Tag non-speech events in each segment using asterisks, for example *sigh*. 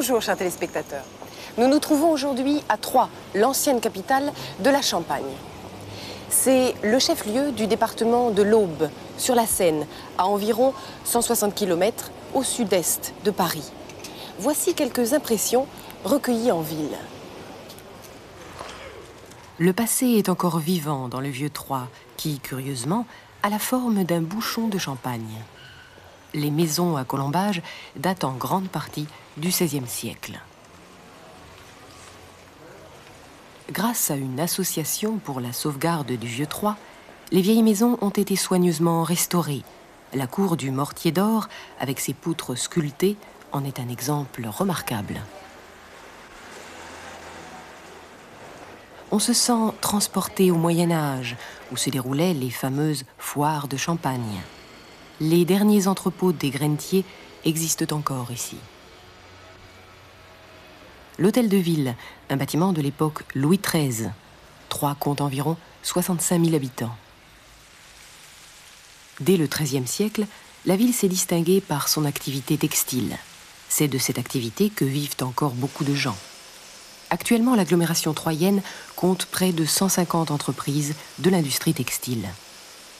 Bonjour, chers téléspectateurs. Nous nous trouvons aujourd'hui à Troyes, l'ancienne capitale de la Champagne. C'est le chef-lieu du département de l'Aube, sur la Seine, à environ 160 km au sud-est de Paris. Voici quelques impressions recueillies en ville. Le passé est encore vivant dans le vieux Troyes, qui, curieusement, a la forme d'un bouchon de champagne. Les maisons à colombage datent en grande partie du XVIe siècle. Grâce à une association pour la sauvegarde du vieux Troyes, les vieilles maisons ont été soigneusement restaurées. La cour du Mortier d'Or, avec ses poutres sculptées, en est un exemple remarquable. On se sent transporté au Moyen Âge, où se déroulaient les fameuses foires de Champagne. Les derniers entrepôts des grainetiers existent encore ici. L'hôtel de ville, un bâtiment de l'époque Louis XIII. Troyes compte environ 65 000 habitants. Dès le XIIIe siècle, la ville s'est distinguée par son activité textile. C'est de cette activité que vivent encore beaucoup de gens. Actuellement, l'agglomération troyenne compte près de 150 entreprises de l'industrie textile.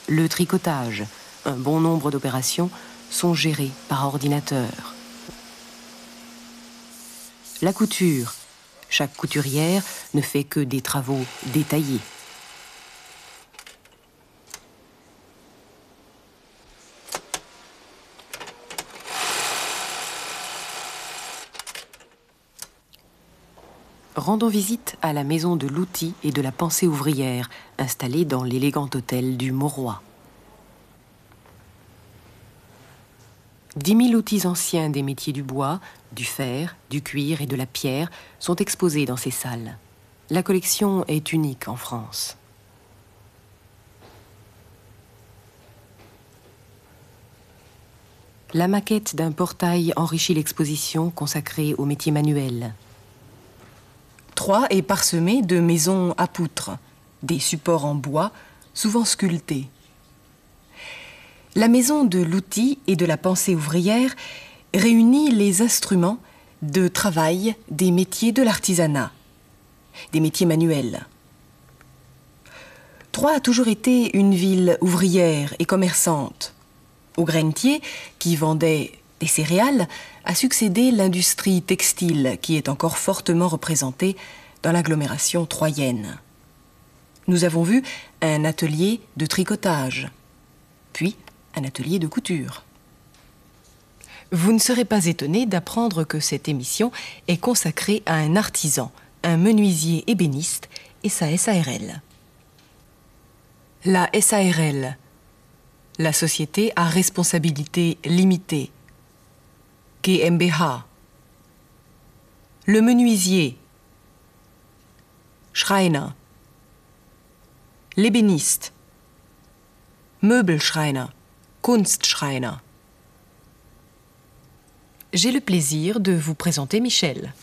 Le tricotage, un bon nombre d'opérations sont gérées par ordinateur. La couture. Chaque couturière ne fait que des travaux détaillés. Rendons visite à la maison de l'outil et de la pensée ouvrière, installée dans l'élégant hôtel du Mauroy. Dix mille outils anciens des métiers du bois, du fer, du cuir et de la pierre sont exposés dans ces salles. La collection est unique en France. La maquette d'un portail enrichit l'exposition consacrée aux métiers manuels. Troyes est parsemé de maisons à poutres, des supports en bois, souvent sculptés. La maison de l'outil et de la pensée ouvrière réunit les instruments de travail des métiers de l'artisanat, des métiers manuels. Troyes a toujours été une ville ouvrière et commerçante. Au grainetier, qui vendait des céréales, a succédé l'industrie textile, qui est encore fortement représentée dans l'agglomération troyenne. Nous avons vu un atelier de tricotage, puis un atelier de couture. Vous ne serez pas étonné d'apprendre que cette émission est consacrée à un artisan, un menuisier ébéniste et sa SARL. La SARL, la société à responsabilité limitée. GmbH. Le menuisier. Schreiner. L'ébéniste. Möbelschreiner. Kunstschreiner. J'ai le plaisir de vous présenter Michel.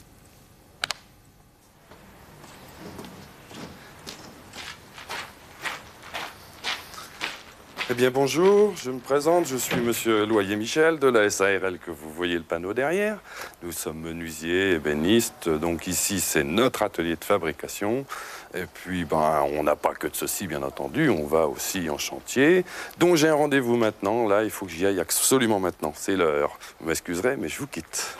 Eh bien bonjour, je me présente, je suis monsieur Loyer Michel de la SARL que vous voyez le panneau derrière. Nous sommes menuisiers, ébénistes, donc ici c'est notre atelier de fabrication. Et puis ben, on n'a pas que de ceci bien entendu, on va aussi en chantier. Donc j'ai un rendez-vous maintenant, là il faut que j'y aille absolument maintenant, c'est l'heure. Vous m'excuserez mais je vous quitte.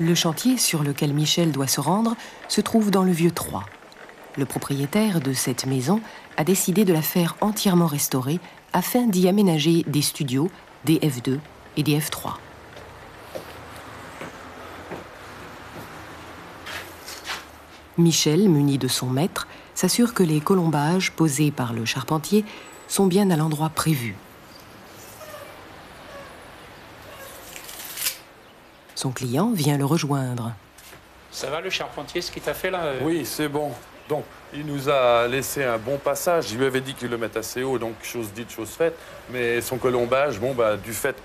Le chantier sur lequel Michel doit se rendre se trouve dans le vieux Troyes. Le propriétaire de cette maison a décidé de la faire entièrement restaurer afin d'y aménager des studios, des F2 et des F3. Michel, muni de son maître, s'assure que les colombages posés par le charpentier sont bien à l'endroit prévu. Son client vient le rejoindre. Ça va le charpentier, ce qu'il t'a fait là euh Oui, c'est bon. Donc, Il nous a laissé un bon passage. Je lui avais dit qu'il le mette assez haut, donc chose dite, chose faite. Mais son colombage, bon, bah, du fait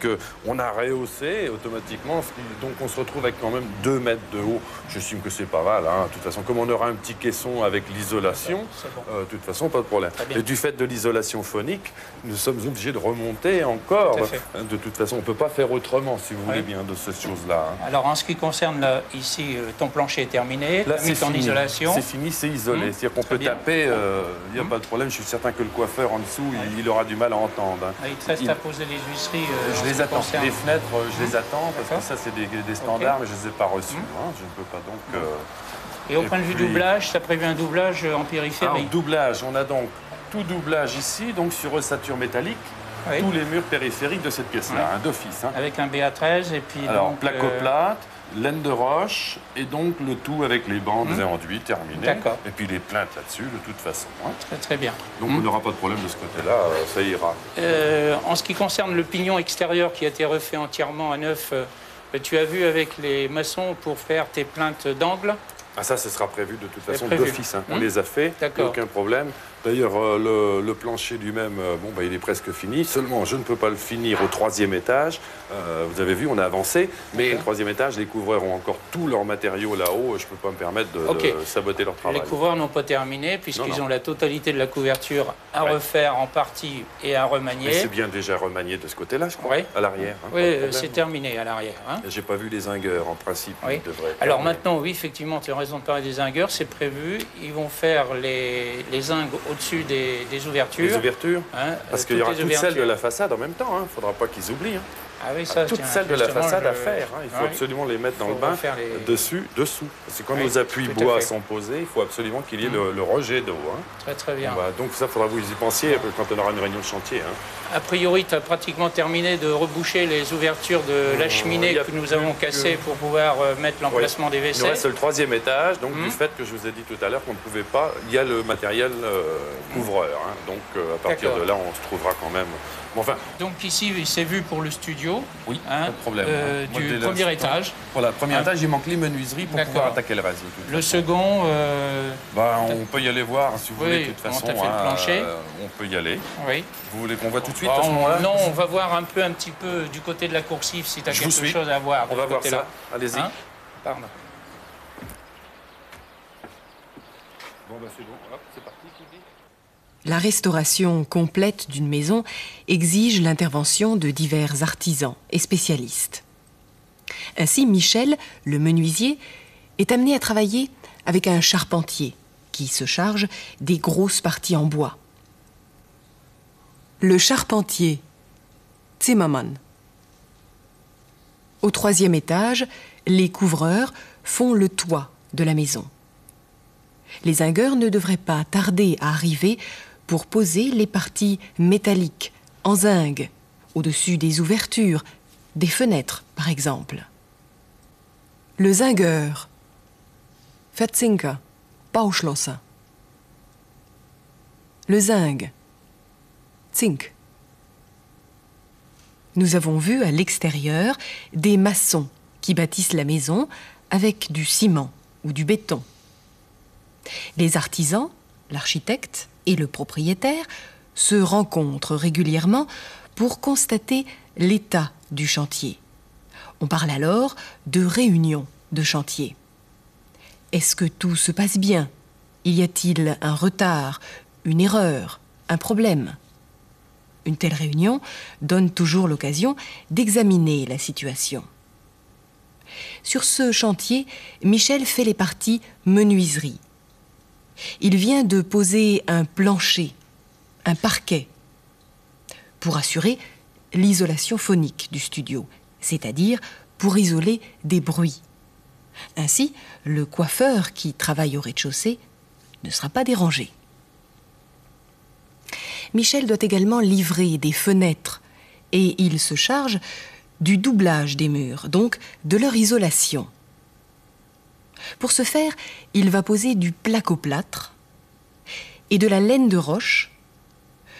qu'on a rehaussé automatiquement, donc on se retrouve avec quand même 2 mètres de haut. J'estime que c'est pas mal. Hein. De toute façon, comme on aura un petit caisson avec l'isolation, euh, de toute façon, pas de problème. Et du fait de l'isolation phonique, nous sommes obligés de remonter encore. De toute façon, on ne peut pas faire autrement, si vous voulez bien, de ces choses-là. Hein. Alors, en ce qui concerne ici, euh, ton plancher est terminé, là, c'est en isolation. C'est fini, c'est isolé. C'est-à-dire qu'on peut taper, euh, il n'y a hum. pas de problème. Je suis certain que le coiffeur en dessous, il, aura du mal à entendre. Ah, il te reste à poser les huisseries. je les attends. Les fenêtres, je les hum. attends, parce que ça, c'est des, standards, mais je ne les ai pas reçus. Je ne peux pas donc. Et au point de vue doublage, tu as prévu un doublage en périphérie Un doublage, on a donc tout doublage ici, donc sur ossature métallique. Tous les murs périphériques de cette pièce-là, un d'office. Hein. Avec un BA13 et puis. Alors, donc, placoplate, euh... laine de roche, et donc le tout avec les bandes mmh. et enduits. Et puis les plaintes là-dessus, de toute façon. Hein. Très, très bien. Donc on n'aura pas de problème de ce côté-là, euh, ça ira. Euh, en ce qui concerne le pignon extérieur qui a été refait entièrement à neuf, euh, tu as vu avec les maçons pour faire tes plaintes d'angle ah ça, ce sera prévu de toute façon d'office. Hein. On mmh. les a fait, aucun problème. D'ailleurs, euh, le, plancher lui-même, euh, bon, bah, il est presque fini. Seulement, je ne peux pas le finir au troisième étage. Euh, vous avez vu, on a avancé. Mais le troisième étage, les couvreurs ont encore tous leurs matériaux là-haut. Je ne peux pas me permettre de, saboter leur travail. Les couvreurs n'ont pas terminé, puisqu'ils ont la totalité de la couverture à refaire en partie et à remanier. c'est bien déjà remanié de ce côté-là, je crois, à l'arrière. Hein, oui, c'est terminé à l'arrière. Hein. J'ai pas vu les zingueurs, en principe. Alors maintenant, oui, effectivement, tu as raison de parler des zingueurs, c'est prévu. Ils vont faire les, les zingues au-dessus des, ouvertures. Les ouvertures hein, Parce qu'il y aura toutes celles de la façade en même temps. Il hein. ne faudra pas qu'ils oublient. Hein. Ah oui, ça, toutes celles de la façade à faire. Il faut absolument les mettre dans le bain, dessus, dessous. Parce que quand nos appuis bois sont posés, il faut absolument qu'il y ait le, rejet d'eau. Très très bien. donc ça, il faudra que vous y pensiez quand on aura une réunion de chantier. A priori, tu as pratiquement terminé de reboucher les ouvertures de la cheminée que nous avons cassées pour pouvoir euh, mettre l'emplacement des WC. Il nous reste le troisième étage, donc du hmm. fait que je vous ai dit tout à l'heure qu'on ne pouvait pas, il y a le matériel euh, couvreur. Donc euh, à partir de là, on se trouvera quand même donc ici, c'est vu pour le studio. Oui, hein, pas de problème. Euh, du premier étage. Voilà, premier hein? étage, il manque les menuiseries pour pouvoir attaquer le reste. Le second. Euh, bah, on peut y aller voir si vous voulez. De toute façon, fait le hein, plancher. Euh, on peut y aller. Oui. Vous voulez qu'on voit tout de suite bah, Non, on va voir un peu, un petit peu du côté de la coursive si tu as quelque chose à voir. On va voir ça. Allez-y. Pardon. Bon, bah, c'est bon. c'est parti. La restauration complète d'une maison exige l'intervention de divers artisans et spécialistes. Ainsi, Michel, le menuisier, est amené à travailler avec un charpentier qui se charge des grosses parties en bois. Le charpentier, Zimmermann. Au troisième étage, les couvreurs font le toit de la maison. Les zingueurs ne devraient pas tarder à arriver pour poser les parties métalliques en zinc au-dessus des ouvertures, des fenêtres par exemple. Le zingueur, Verzinker, Bauschlosser. Le zinc, Zink. Nous avons vu à l'extérieur des maçons qui bâtissent la maison avec du ciment ou du béton. Les artisans, l'architecte, et le propriétaire se rencontrent régulièrement pour constater l'état du chantier. On parle alors de réunion de chantier. Est-ce que tout se passe bien? Y a-t-il un retard, une erreur, un problème? Une telle réunion donne toujours l'occasion d'examiner la situation. Sur ce chantier, Michel fait les parties menuiserie, il vient de poser un plancher, un parquet, pour assurer l'isolation phonique du studio, c'est-à-dire pour isoler des bruits. Ainsi, le coiffeur qui travaille au rez-de-chaussée ne sera pas dérangé. Michel doit également livrer des fenêtres et il se charge du doublage des murs, donc de leur isolation. Pour ce faire, il va poser du placoplâtre et de la laine de roche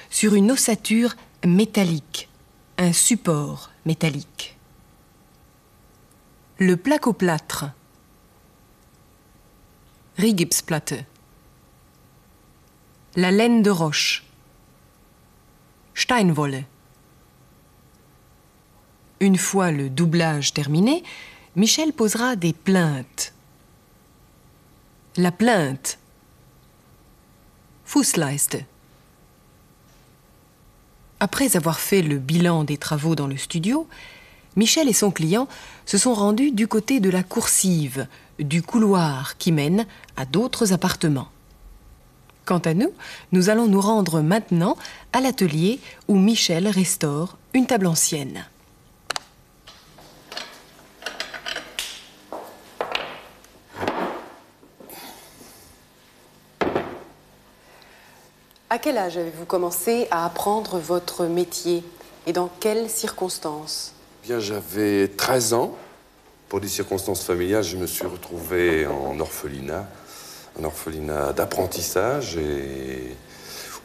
sur une ossature métallique, un support métallique. Le placoplâtre, Rigipsplatte, La laine de roche. Steinwolle. Une fois le doublage terminé, Michel posera des plaintes. La plainte. Fußleiste. Après avoir fait le bilan des travaux dans le studio, Michel et son client se sont rendus du côté de la coursive, du couloir qui mène à d'autres appartements. Quant à nous, nous allons nous rendre maintenant à l'atelier où Michel restaure une table ancienne. À quel âge avez-vous commencé à apprendre votre métier et dans quelles circonstances? Bien, j'avais 13 ans. Pour des circonstances familiales, je me suis retrouvé en orphelinat, un orphelinat d'apprentissage et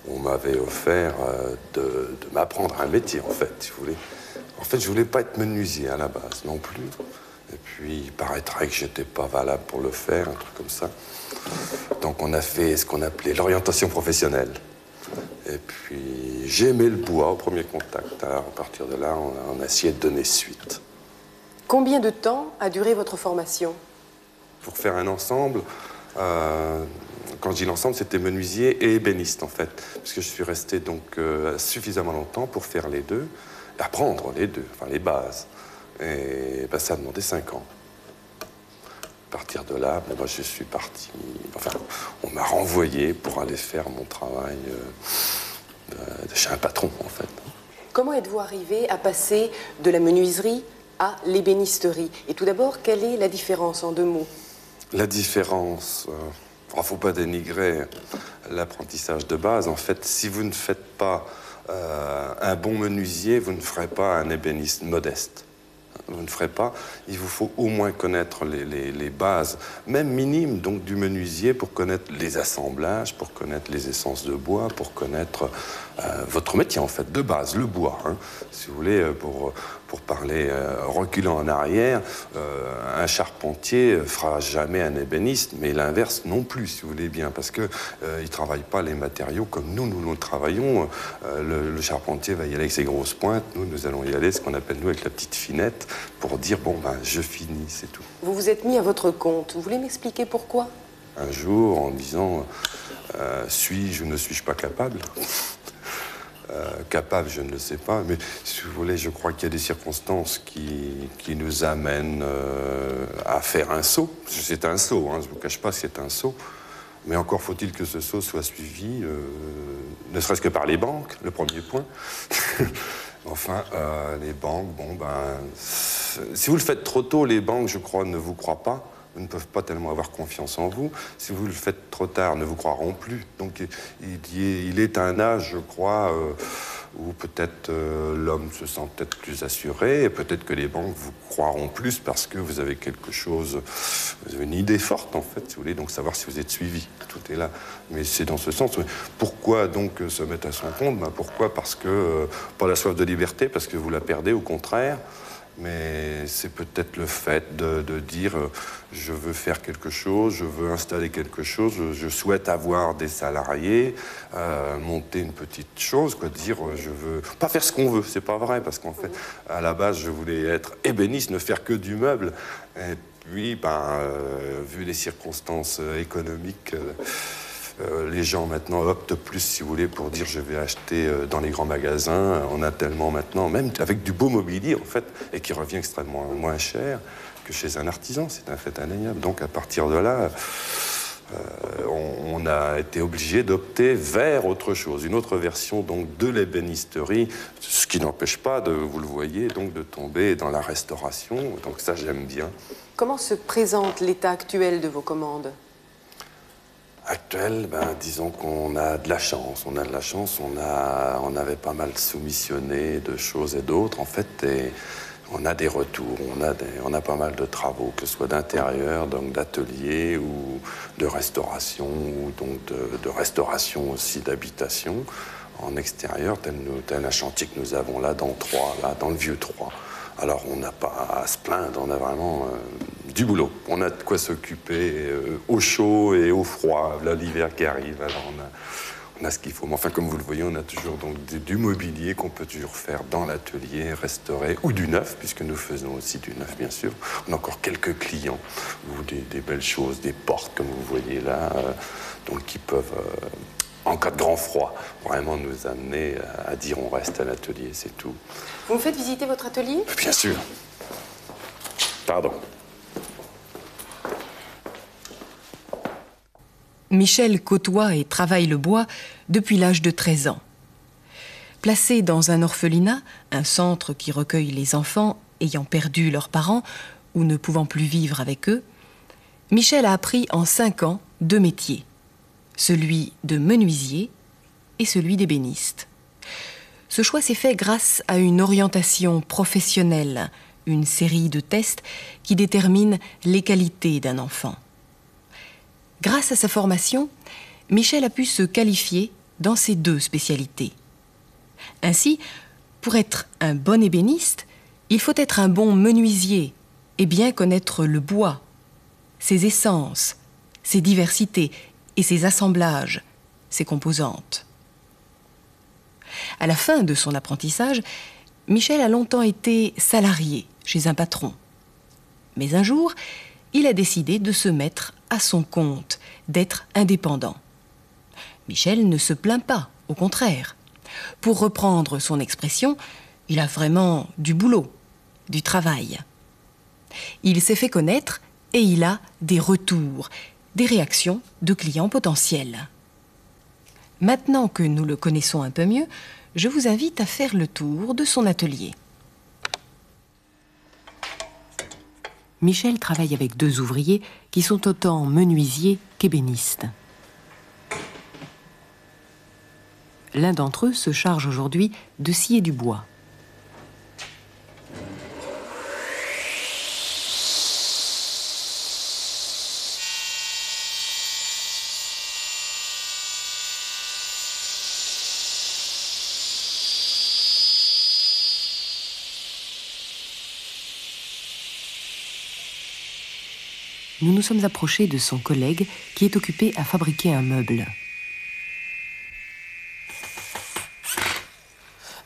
on m'avait offert euh, de, m'apprendre un métier, en fait, si vous voulez. En fait, je voulais pas être menuisier à la base non plus. Et puis, il paraîtrait que j'étais pas valable pour le faire, un truc comme ça. Donc, on a fait ce qu'on appelait l'orientation professionnelle. Et puis j'ai aimé le bois au premier contact. à partir de là, on a, essayé de donner suite. Combien de temps a duré votre formation? Pour faire un ensemble, euh, quand je dis l'ensemble, c'était menuisier et ébéniste en fait. Parce que je suis resté donc euh, suffisamment longtemps pour faire les deux, apprendre les deux, enfin les bases. Et ben, ça a demandé cinq ans. À partir de là, ben, je suis parti. Enfin, on m'a renvoyé pour aller faire mon travail. Euh, de chez un patron, en fait. Comment êtes-vous arrivé à passer de la menuiserie à l'ébénisterie? Et tout d'abord, quelle est la différence en deux mots? La différence, il euh, ne faut pas dénigrer l'apprentissage de base. En fait, si vous ne faites pas euh, un bon menuisier, vous ne ferez pas un ébéniste modeste vous ne ferez pas. Il vous faut au moins connaître les, bases, même minimes, donc du menuisier, pour connaître les assemblages, pour connaître les essences de bois, pour connaître euh, votre métier, en fait, de base, le bois. Hein. si vous voulez, euh, pour, pour parler euh, reculant en arrière, un charpentier fera jamais un ébéniste, mais l'inverse non plus, si vous voulez bien, parce qu'il il ne travaille pas les matériaux comme nous, nous, nous travaillons. Le, le, charpentier va y aller avec ses grosses pointes, nous, nous allons y aller, ce qu'on appelle, nous, avec la petite finette, pour dire, bon, ben, je finis, c'est tout. Vous vous êtes mis à votre compte. Vous voulez m'expliquer pourquoi? Un jour, en disant, suis-je ou ne suis-je pas capable? Euh, capable, je ne le sais pas, mais si vous voulez, je crois qu'il y a des circonstances qui, qui nous amènent euh, à faire un saut. C'est un saut, hein, je ne vous cache pas, c'est un saut. Mais encore faut-il que ce saut soit suivi, euh, ne serait-ce que par les banques, le premier point. *laughs* enfin, les banques, bon, ben, si vous le faites trop tôt, les banques, je crois, ne vous croient pas ne peuvent pas tellement avoir confiance en vous. Si vous le faites trop tard, ne vous croiront plus. Donc il, est un âge, je crois, euh, où peut-être euh, l'homme se sent peut-être plus assuré, et peut-être que les banques vous croiront plus parce que vous avez quelque chose, vous avez une idée forte en fait, si vous voulez, donc savoir si vous êtes suivi. Tout est là. Mais c'est dans ce sens. Pourquoi donc se mettre à son compte? Ben, Pourquoi? Parce que, euh, pas la soif de liberté, parce que vous la perdez, au contraire mais c'est peut-être le fait de, dire euh, je veux faire quelque chose, je veux installer quelque chose, je, souhaite avoir des salariés, euh, monter une petite chose, quoi, dire euh, je veux pas faire ce qu'on veut, c'est pas vrai parce qu'en fait à la base je voulais être ébéniste, ne faire que du meuble, et puis ben, vu les circonstances économiques. Euh, les gens maintenant optent plus, si vous voulez, pour dire je vais acheter euh, dans les grands magasins. On a tellement maintenant, même avec du beau mobilier en fait, et qui revient extrêmement moins cher que chez un artisan. C'est un fait indéniable. Donc à partir de là, euh, on, a été obligé d'opter vers autre chose, une autre version donc de l'ébénisterie, ce qui n'empêche pas, de, vous le voyez, donc de tomber dans la restauration. Donc ça, j'aime bien. Comment se présente l'état actuel de vos commandes? Actuel, ben, disons qu'on a de la chance. On a de la chance, on, a, on avait pas mal soumissionné de choses et d'autres, en fait, et on a des retours, on a, on a pas mal de travaux, que ce soit d'intérieur, donc d'atelier ou de restauration, ou donc de, restauration aussi d'habitation en extérieur, tel, tel, un chantier que nous avons là dans Troyes, là dans le vieux Troyes. Alors on n'a pas à se plaindre, on a vraiment euh, du boulot. On a de quoi s'occuper euh, au chaud et au froid, là l'hiver qui arrive. Alors on a ce qu'il faut. Mais enfin, comme vous le voyez, on a toujours donc du mobilier qu'on peut toujours faire dans l'atelier, restaurer, ou du neuf, puisque nous faisons aussi du neuf, bien sûr. On a encore quelques clients, ou des, belles choses, des portes, comme vous voyez là, euh, donc qui peuvent, euh, en cas de grand froid, vraiment nous amener à dire on reste à l'atelier, c'est tout. Vous me faites visiter votre atelier? Bien sûr. Pardon. Michel côtoie et travaille le bois depuis l'âge de 13 ans. Placé dans un orphelinat, un centre qui recueille les enfants ayant perdu leurs parents ou ne pouvant plus vivre avec eux, Michel a appris en 5 ans deux métiers, celui de menuisier et celui d'ébéniste. Ce choix s'est fait grâce à une orientation professionnelle, une série de tests qui déterminent les qualités d'un enfant. Grâce à sa formation, Michel a pu se qualifier dans ces deux spécialités. Ainsi, pour être un bon ébéniste, il faut être un bon menuisier et bien connaître le bois, ses essences, ses diversités et ses assemblages, ses composantes. À la fin de son apprentissage, Michel a longtemps été salarié chez un patron. Mais un jour, il a décidé de se mettre à son compte, d'être indépendant. Michel ne se plaint pas, au contraire. Pour reprendre son expression, il a vraiment du boulot, du travail. Il s'est fait connaître et il a des retours, des réactions de clients potentiels. Maintenant que nous le connaissons un peu mieux, je vous invite à faire le tour de son atelier. Michel travaille avec deux ouvriers qui sont autant menuisiers qu'ébénistes. L'un d'entre eux se charge aujourd'hui de scier du bois. Nous nous sommes approchés de son collègue qui est occupé à fabriquer un meuble.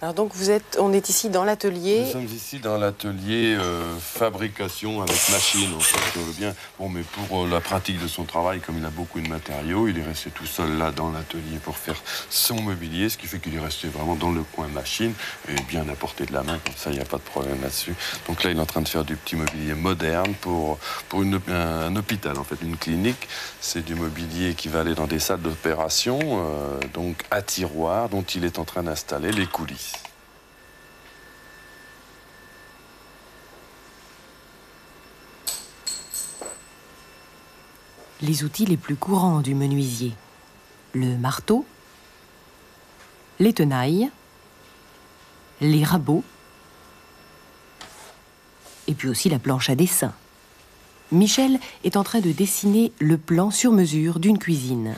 Alors donc vous êtes, on est ici dans l'atelier. Nous sommes ici dans l'atelier euh, fabrication avec machine, en fait, bien. Bon, mais pour euh, la pratique de son travail, comme il a beaucoup de matériaux, il est resté tout seul là dans l'atelier pour faire son mobilier, ce qui fait qu'il est resté vraiment dans le coin machine et bien à portée de la main, comme ça il n'y a pas de problème là-dessus. Donc là, il est en train de faire du petit mobilier moderne pour, pour une, un, hôpital, en fait, une clinique. C'est du mobilier qui va aller dans des salles d'opération, euh, donc à tiroir, dont il est en train d'installer les coulisses. Les outils les plus courants du menuisier. Le marteau, les tenailles, les rabots, et puis aussi la planche à dessin. Michel est en train de dessiner le plan sur mesure d'une cuisine.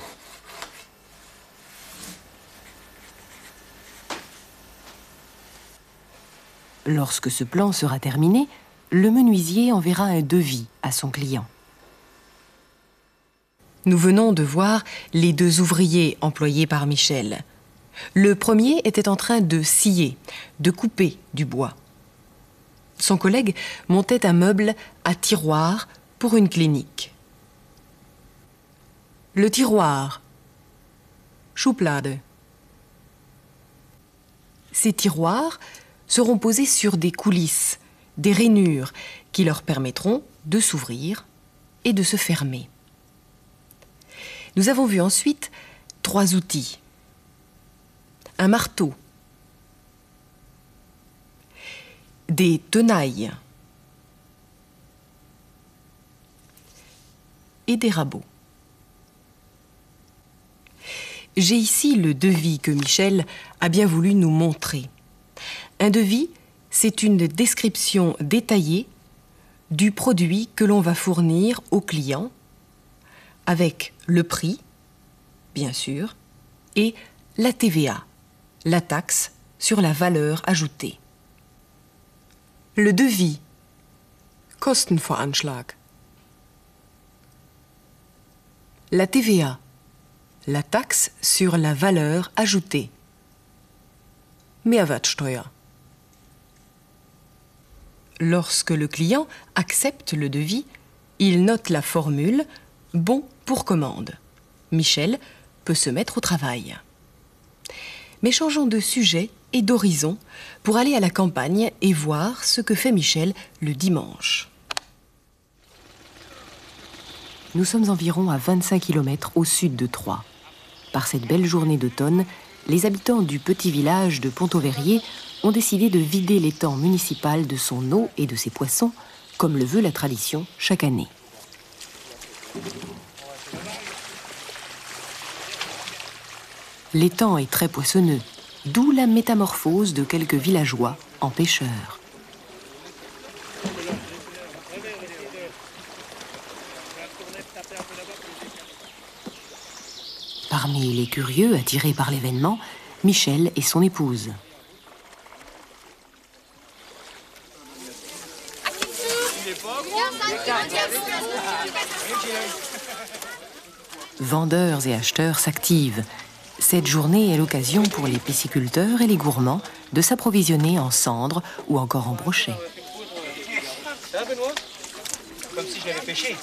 Lorsque ce plan sera terminé, le menuisier enverra un devis à son client. Nous venons de voir les deux ouvriers employés par Michel. Le premier était en train de scier, de couper du bois. Son collègue montait un meuble à tiroir pour une clinique. Le tiroir. Schublade. Ces tiroirs seront posés sur des coulisses, des rainures qui leur permettront de s'ouvrir et de se fermer. Nous avons vu ensuite trois outils. Un marteau, des tenailles et des rabots. J'ai ici le devis que Michel a bien voulu nous montrer. Un devis, c'est une description détaillée du produit que l'on va fournir au client avec le prix, bien sûr, et la TVA, la taxe sur la valeur ajoutée. Le devis, Kostenvoranschlag. La TVA, la taxe sur la valeur ajoutée. Mehrwertsteuer. Lorsque le client accepte le devis, il note la formule Bon pour commande. Michel peut se mettre au travail. Mais changeons de sujet et d'horizon pour aller à la campagne et voir ce que fait Michel le dimanche. Nous sommes environ à 25 km au sud de Troyes. Par cette belle journée d'automne, les habitants du petit village de Pontoverrier ont décidé de vider l'étang municipal de son eau et de ses poissons, comme le veut la tradition chaque année. L'étang est très poissonneux, d'où la métamorphose de quelques villageois en pêcheurs. Parmi les curieux attirés par l'événement, Michel et son épouse. *laughs* Vendeurs et acheteurs s'activent. Cette journée est l'occasion pour les pisciculteurs et les gourmands de s'approvisionner en cendres ou encore en brochets. Comme si je l'avais pêché.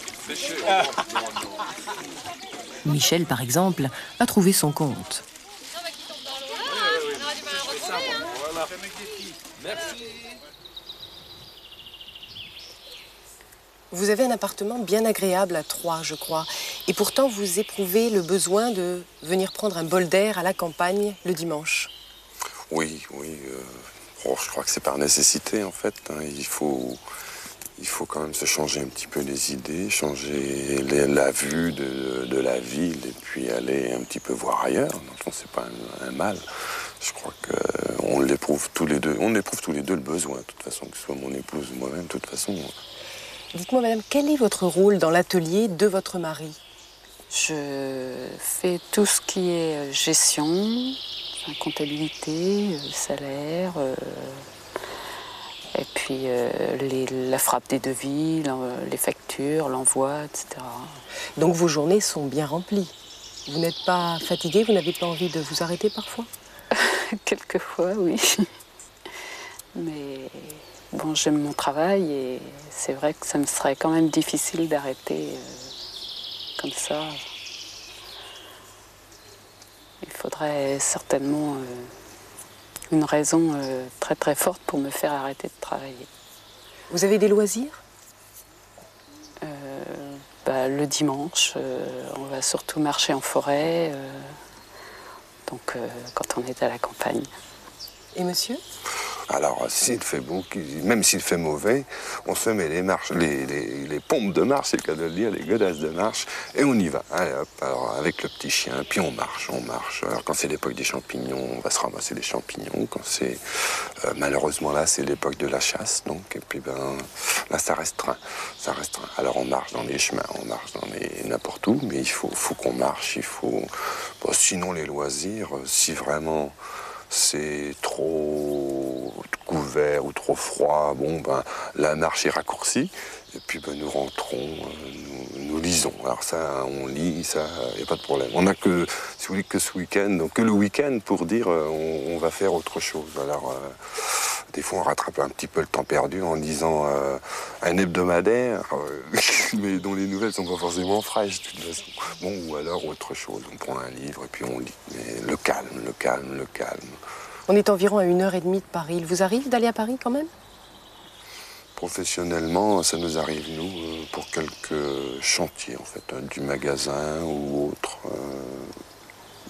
Michel, par exemple, a trouvé son compte. Vous avez un appartement bien agréable à Troyes, je crois. Et pourtant, vous éprouvez le besoin de venir prendre un bol d'air à la campagne le dimanche. Oui, oui. Euh, oh, je crois que c'est par nécessité, en fait. Hein. Il faut il faut quand même se changer un petit peu les idées, changer la vue de, la ville et puis aller un petit peu voir ailleurs. Ce c'est pas un, mal. Je crois qu'on l'éprouve tous les deux. On éprouve tous les deux le besoin, de toute façon, que ce soit mon épouse ou moi-même, de toute façon. Dites-moi, madame, quel est votre rôle dans l'atelier de votre mari? Je fais tout ce qui est gestion, comptabilité, euh, salaire. Euh, et puis euh, la frappe des devis, les factures, l'envoi, etc. Donc vos journées sont bien remplies. Vous n'êtes pas fatigué Vous n'avez pas envie de vous arrêter parfois? *laughs* Quelquefois, oui. Mais bon, j'aime mon travail et c'est vrai que ça me serait quand même difficile d'arrêter euh, comme ça. Il faudrait certainement... Euh, une raison euh, très très forte pour me faire arrêter de travailler. Vous avez des loisirs? Bah, Le dimanche, on va surtout marcher en forêt, donc quand on est à la campagne. Et monsieur? Alors, s'il fait beau, même s'il fait mauvais, on se met les marches, les, pompes de marche, c'est le cas de le dire, les godasses de marche, et on y va. alors, avec le petit chien, puis on marche, on marche. Alors, quand c'est l'époque des champignons, on va se ramasser des champignons. Quand c'est, euh, malheureusement, là, c'est l'époque de la chasse, donc, et puis, ben, là, ça restreint. Ça. Alors, on marche dans les chemins, on marche dans les, n'importe où, mais il faut, faut qu'on marche, il faut. sinon, les loisirs, si vraiment c'est trop couvert ou trop froid, bon ben la marche est raccourcie. Et puis ben, nous rentrons, euh, nous, lisons. Alors ça, on lit, ça, il n'y a pas de problème. On n'a que, si vous voulez, que ce week-end, donc que le week-end pour dire euh, on, va faire autre chose. Alors euh, des fois, on rattrape un petit peu le temps perdu en lisant euh, un hebdomadaire, euh, *laughs* mais dont les nouvelles sont pas forcément fraîches de toute façon. Bon, ou alors autre chose. On prend un livre et puis on lit. Mais le calme, le calme, le calme. On est environ à une heure et demie de Paris. Il vous arrive d'aller à Paris quand même? Professionnellement, ça nous arrive, nous, euh, pour quelques chantiers, en fait, hein, du magasin ou autre.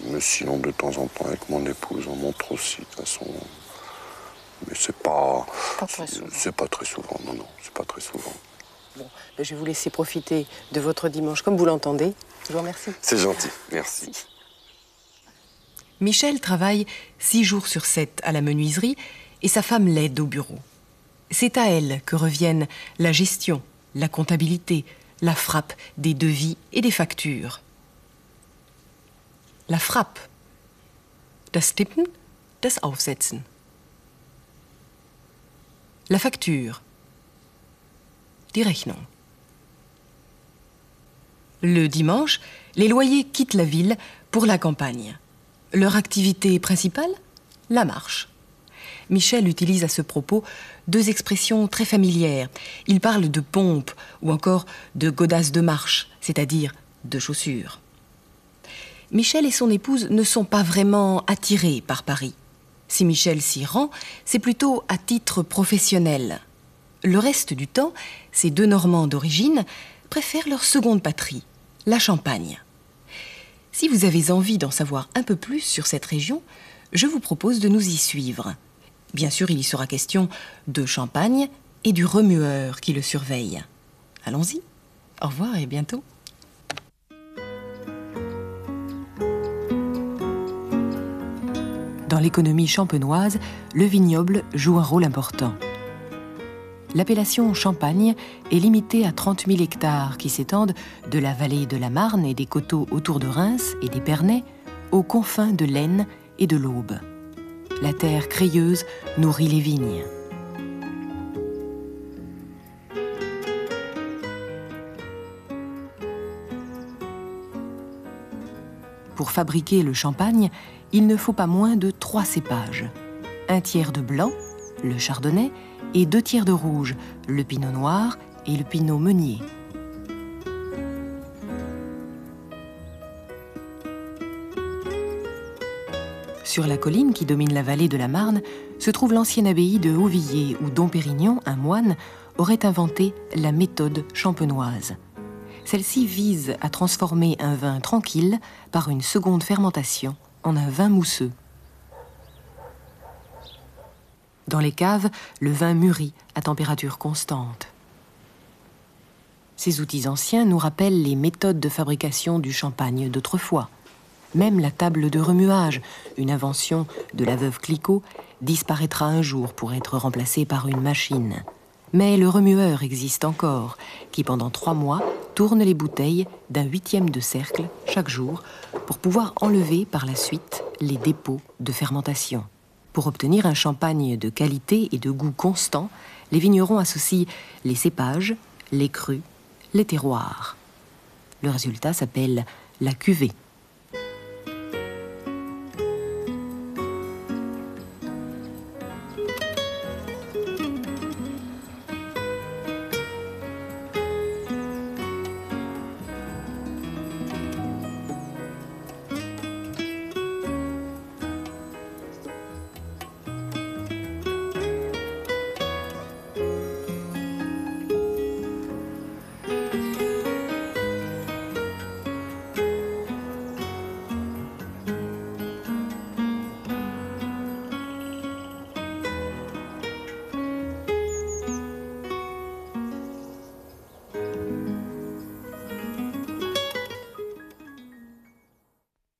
mais sinon, de temps en temps, avec mon épouse, on montre aussi, de toute façon. Mais c'est pas. C'est pas très souvent, non, non, c'est pas très souvent. Bon, ben, je vais vous laisser profiter de votre dimanche comme vous l'entendez. Je vous remercie. C'est gentil, merci. Michel travaille six jours sur sept à la menuiserie et sa femme l'aide au bureau. C'est à elle que reviennent la gestion, la comptabilité, la frappe des devis et des factures. La frappe. Das Tippen, das Aufsetzen. La facture. Die Rechnung. Le dimanche, les loyers quittent la ville pour la campagne. Leur activité principale La marche. Michel utilise à ce propos deux expressions très familières. Il parle de pompe ou encore de godasse de marche, c'est-à-dire de chaussures. Michel et son épouse ne sont pas vraiment attirés par Paris. Si Michel s'y rend, c'est plutôt à titre professionnel. Le reste du temps, ces deux Normands d'origine préfèrent leur seconde patrie, la Champagne. Si vous avez envie d'en savoir un peu plus sur cette région, je vous propose de nous y suivre. Bien sûr, il y sera question de Champagne et du remueur qui le surveille. Allons-y. Au revoir et bientôt. Dans l'économie champenoise, le vignoble joue un rôle important. L'appellation Champagne est limitée à 30 000 hectares qui s'étendent de la vallée de la Marne et des coteaux autour de Reims et des Pernets aux confins de l'Aisne et de l'Aube. La terre crayeuse nourrit les vignes. Pour fabriquer le champagne, il ne faut pas moins de trois cépages. Un tiers de blanc, le chardonnay, et deux tiers de rouge, le pinot noir et le pinot meunier. Sur la colline qui domine la vallée de la Marne se trouve l'ancienne abbaye de Hauvillers où Dom Pérignon, un moine, aurait inventé la méthode champenoise. Celle-ci vise à transformer un vin tranquille par une seconde fermentation en un vin mousseux. Dans les caves, le vin mûrit à température constante. Ces outils anciens nous rappellent les méthodes de fabrication du champagne d'autrefois. Même la table de remuage, une invention de la veuve Clicquot, disparaîtra un jour pour être remplacée par une machine. Mais le remueur existe encore, qui pendant trois mois tourne les bouteilles d'un huitième de cercle chaque jour pour pouvoir enlever par la suite les dépôts de fermentation. Pour obtenir un champagne de qualité et de goût constant, les vignerons associent les cépages, les crus, les terroirs. Le résultat s'appelle la cuvée.